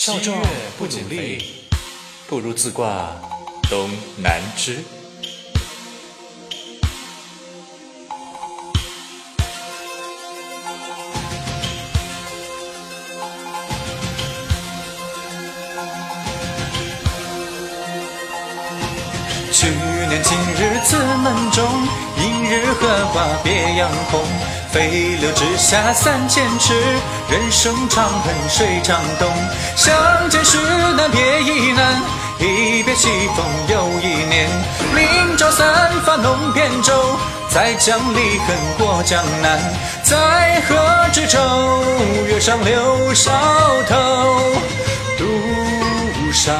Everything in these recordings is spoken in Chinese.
少壮不努力，不如自挂东南枝。去年今日此门中，映日荷花别样红。飞流直下三千尺，人生长恨水长东。相见时难别亦难，一别西风又一年。明朝散发弄扁舟，再将离恨过江南。在河之洲，月上柳梢头，独上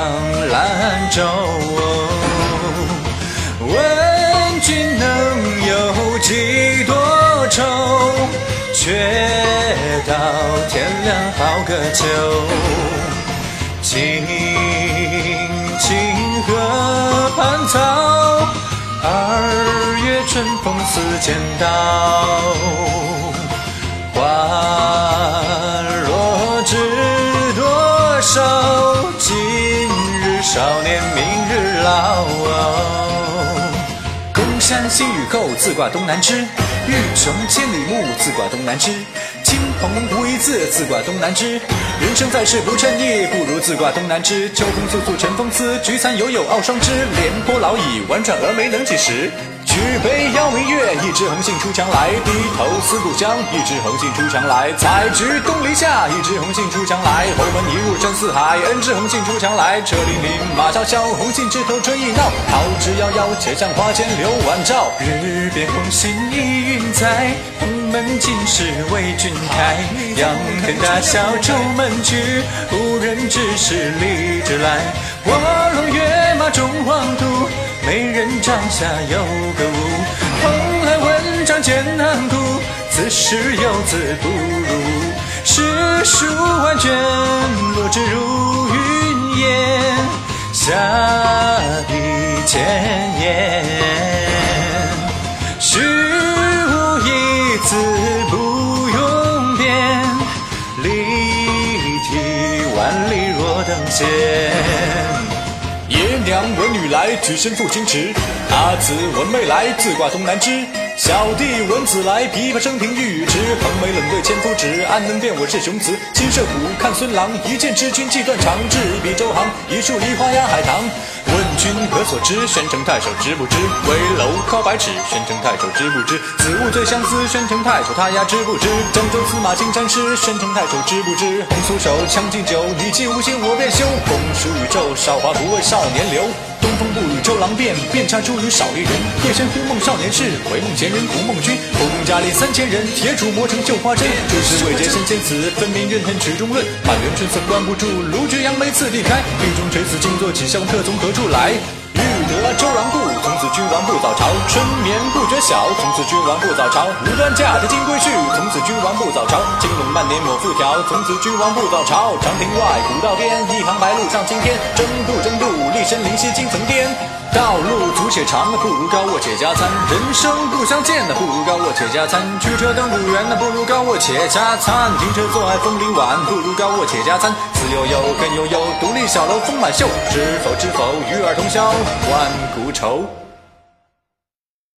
兰舟。天凉好个秋。青青河畔草，二月春风似剪刀。花落知多少？今日少年，明日老。空山新雨后，自挂东南枝。欲穷千里目，自挂东南枝。青蓬无一字，自挂东南枝。人生在世不称意，不如自挂东南枝。秋风簌簌晨风思，菊残犹有傲霜枝。廉颇老矣，宛转蛾眉能几时？举杯邀明月，一枝红杏出墙来；低头思故乡，一枝红杏出墙来。采菊东篱下，一枝红杏出墙来。侯门一入深似海，恩知红杏出墙来。车辚辚，马萧萧，红杏枝头春意闹。桃之夭夭，且向花间留晚照。日边红杏一云在，蓬门今时为君开。仰天大笑出门去，无人知是荔枝来。卧龙跃马终黄土。美人帐下有此时游子不如。诗书万卷，落纸如云烟，下笔千言。虚无一字不用变，立体万里若登仙。爷娘闻女来，举身赴清池。阿姊闻妹来，自挂东南枝。小弟闻姊来，琵琶声停欲语迟。横眉冷对千夫指，安能辨我是雄雌？金射虎，看孙郎，一剑知君即断肠。执笔周行，一树梨花压海棠。君何所知？宣城太守知不知？危楼靠百尺，宣城太守知不知？子物最相思，宣城太守他呀知不知？江州司马青衫湿，宣城太守知不知？红酥手，将进酒，你既无心，我便休。风舒宇宙，韶华不为少年留。东风不与周郎便，便插茱萸少一人。夜深忽梦少年事，唯梦闲人苦梦君。家里三千人，铁杵磨成绣花针。出师未捷身先死，分明怨恨曲中论。满园春色关不住，卢橘杨梅次第开。雨中垂死惊坐起，笑问客从何处来？欲得周郎顾，从此君王不早朝。春眠不觉晓，从此君王不早朝。无端嫁得金龟婿，从此君王不早朝。金笼万年抹复条，从此君王不早朝。长亭外，古道边，一行白鹭上青天。争不，仙灵溪金层巅。道路阻且长，不如高卧且加餐。人生不相见，不如高卧且加餐。驱车登古原，不如高卧且加餐。停车坐爱枫林晚，不如高卧且加餐。此悠悠，更悠悠，独立小楼风满袖。知否知否，与尔同销万古愁。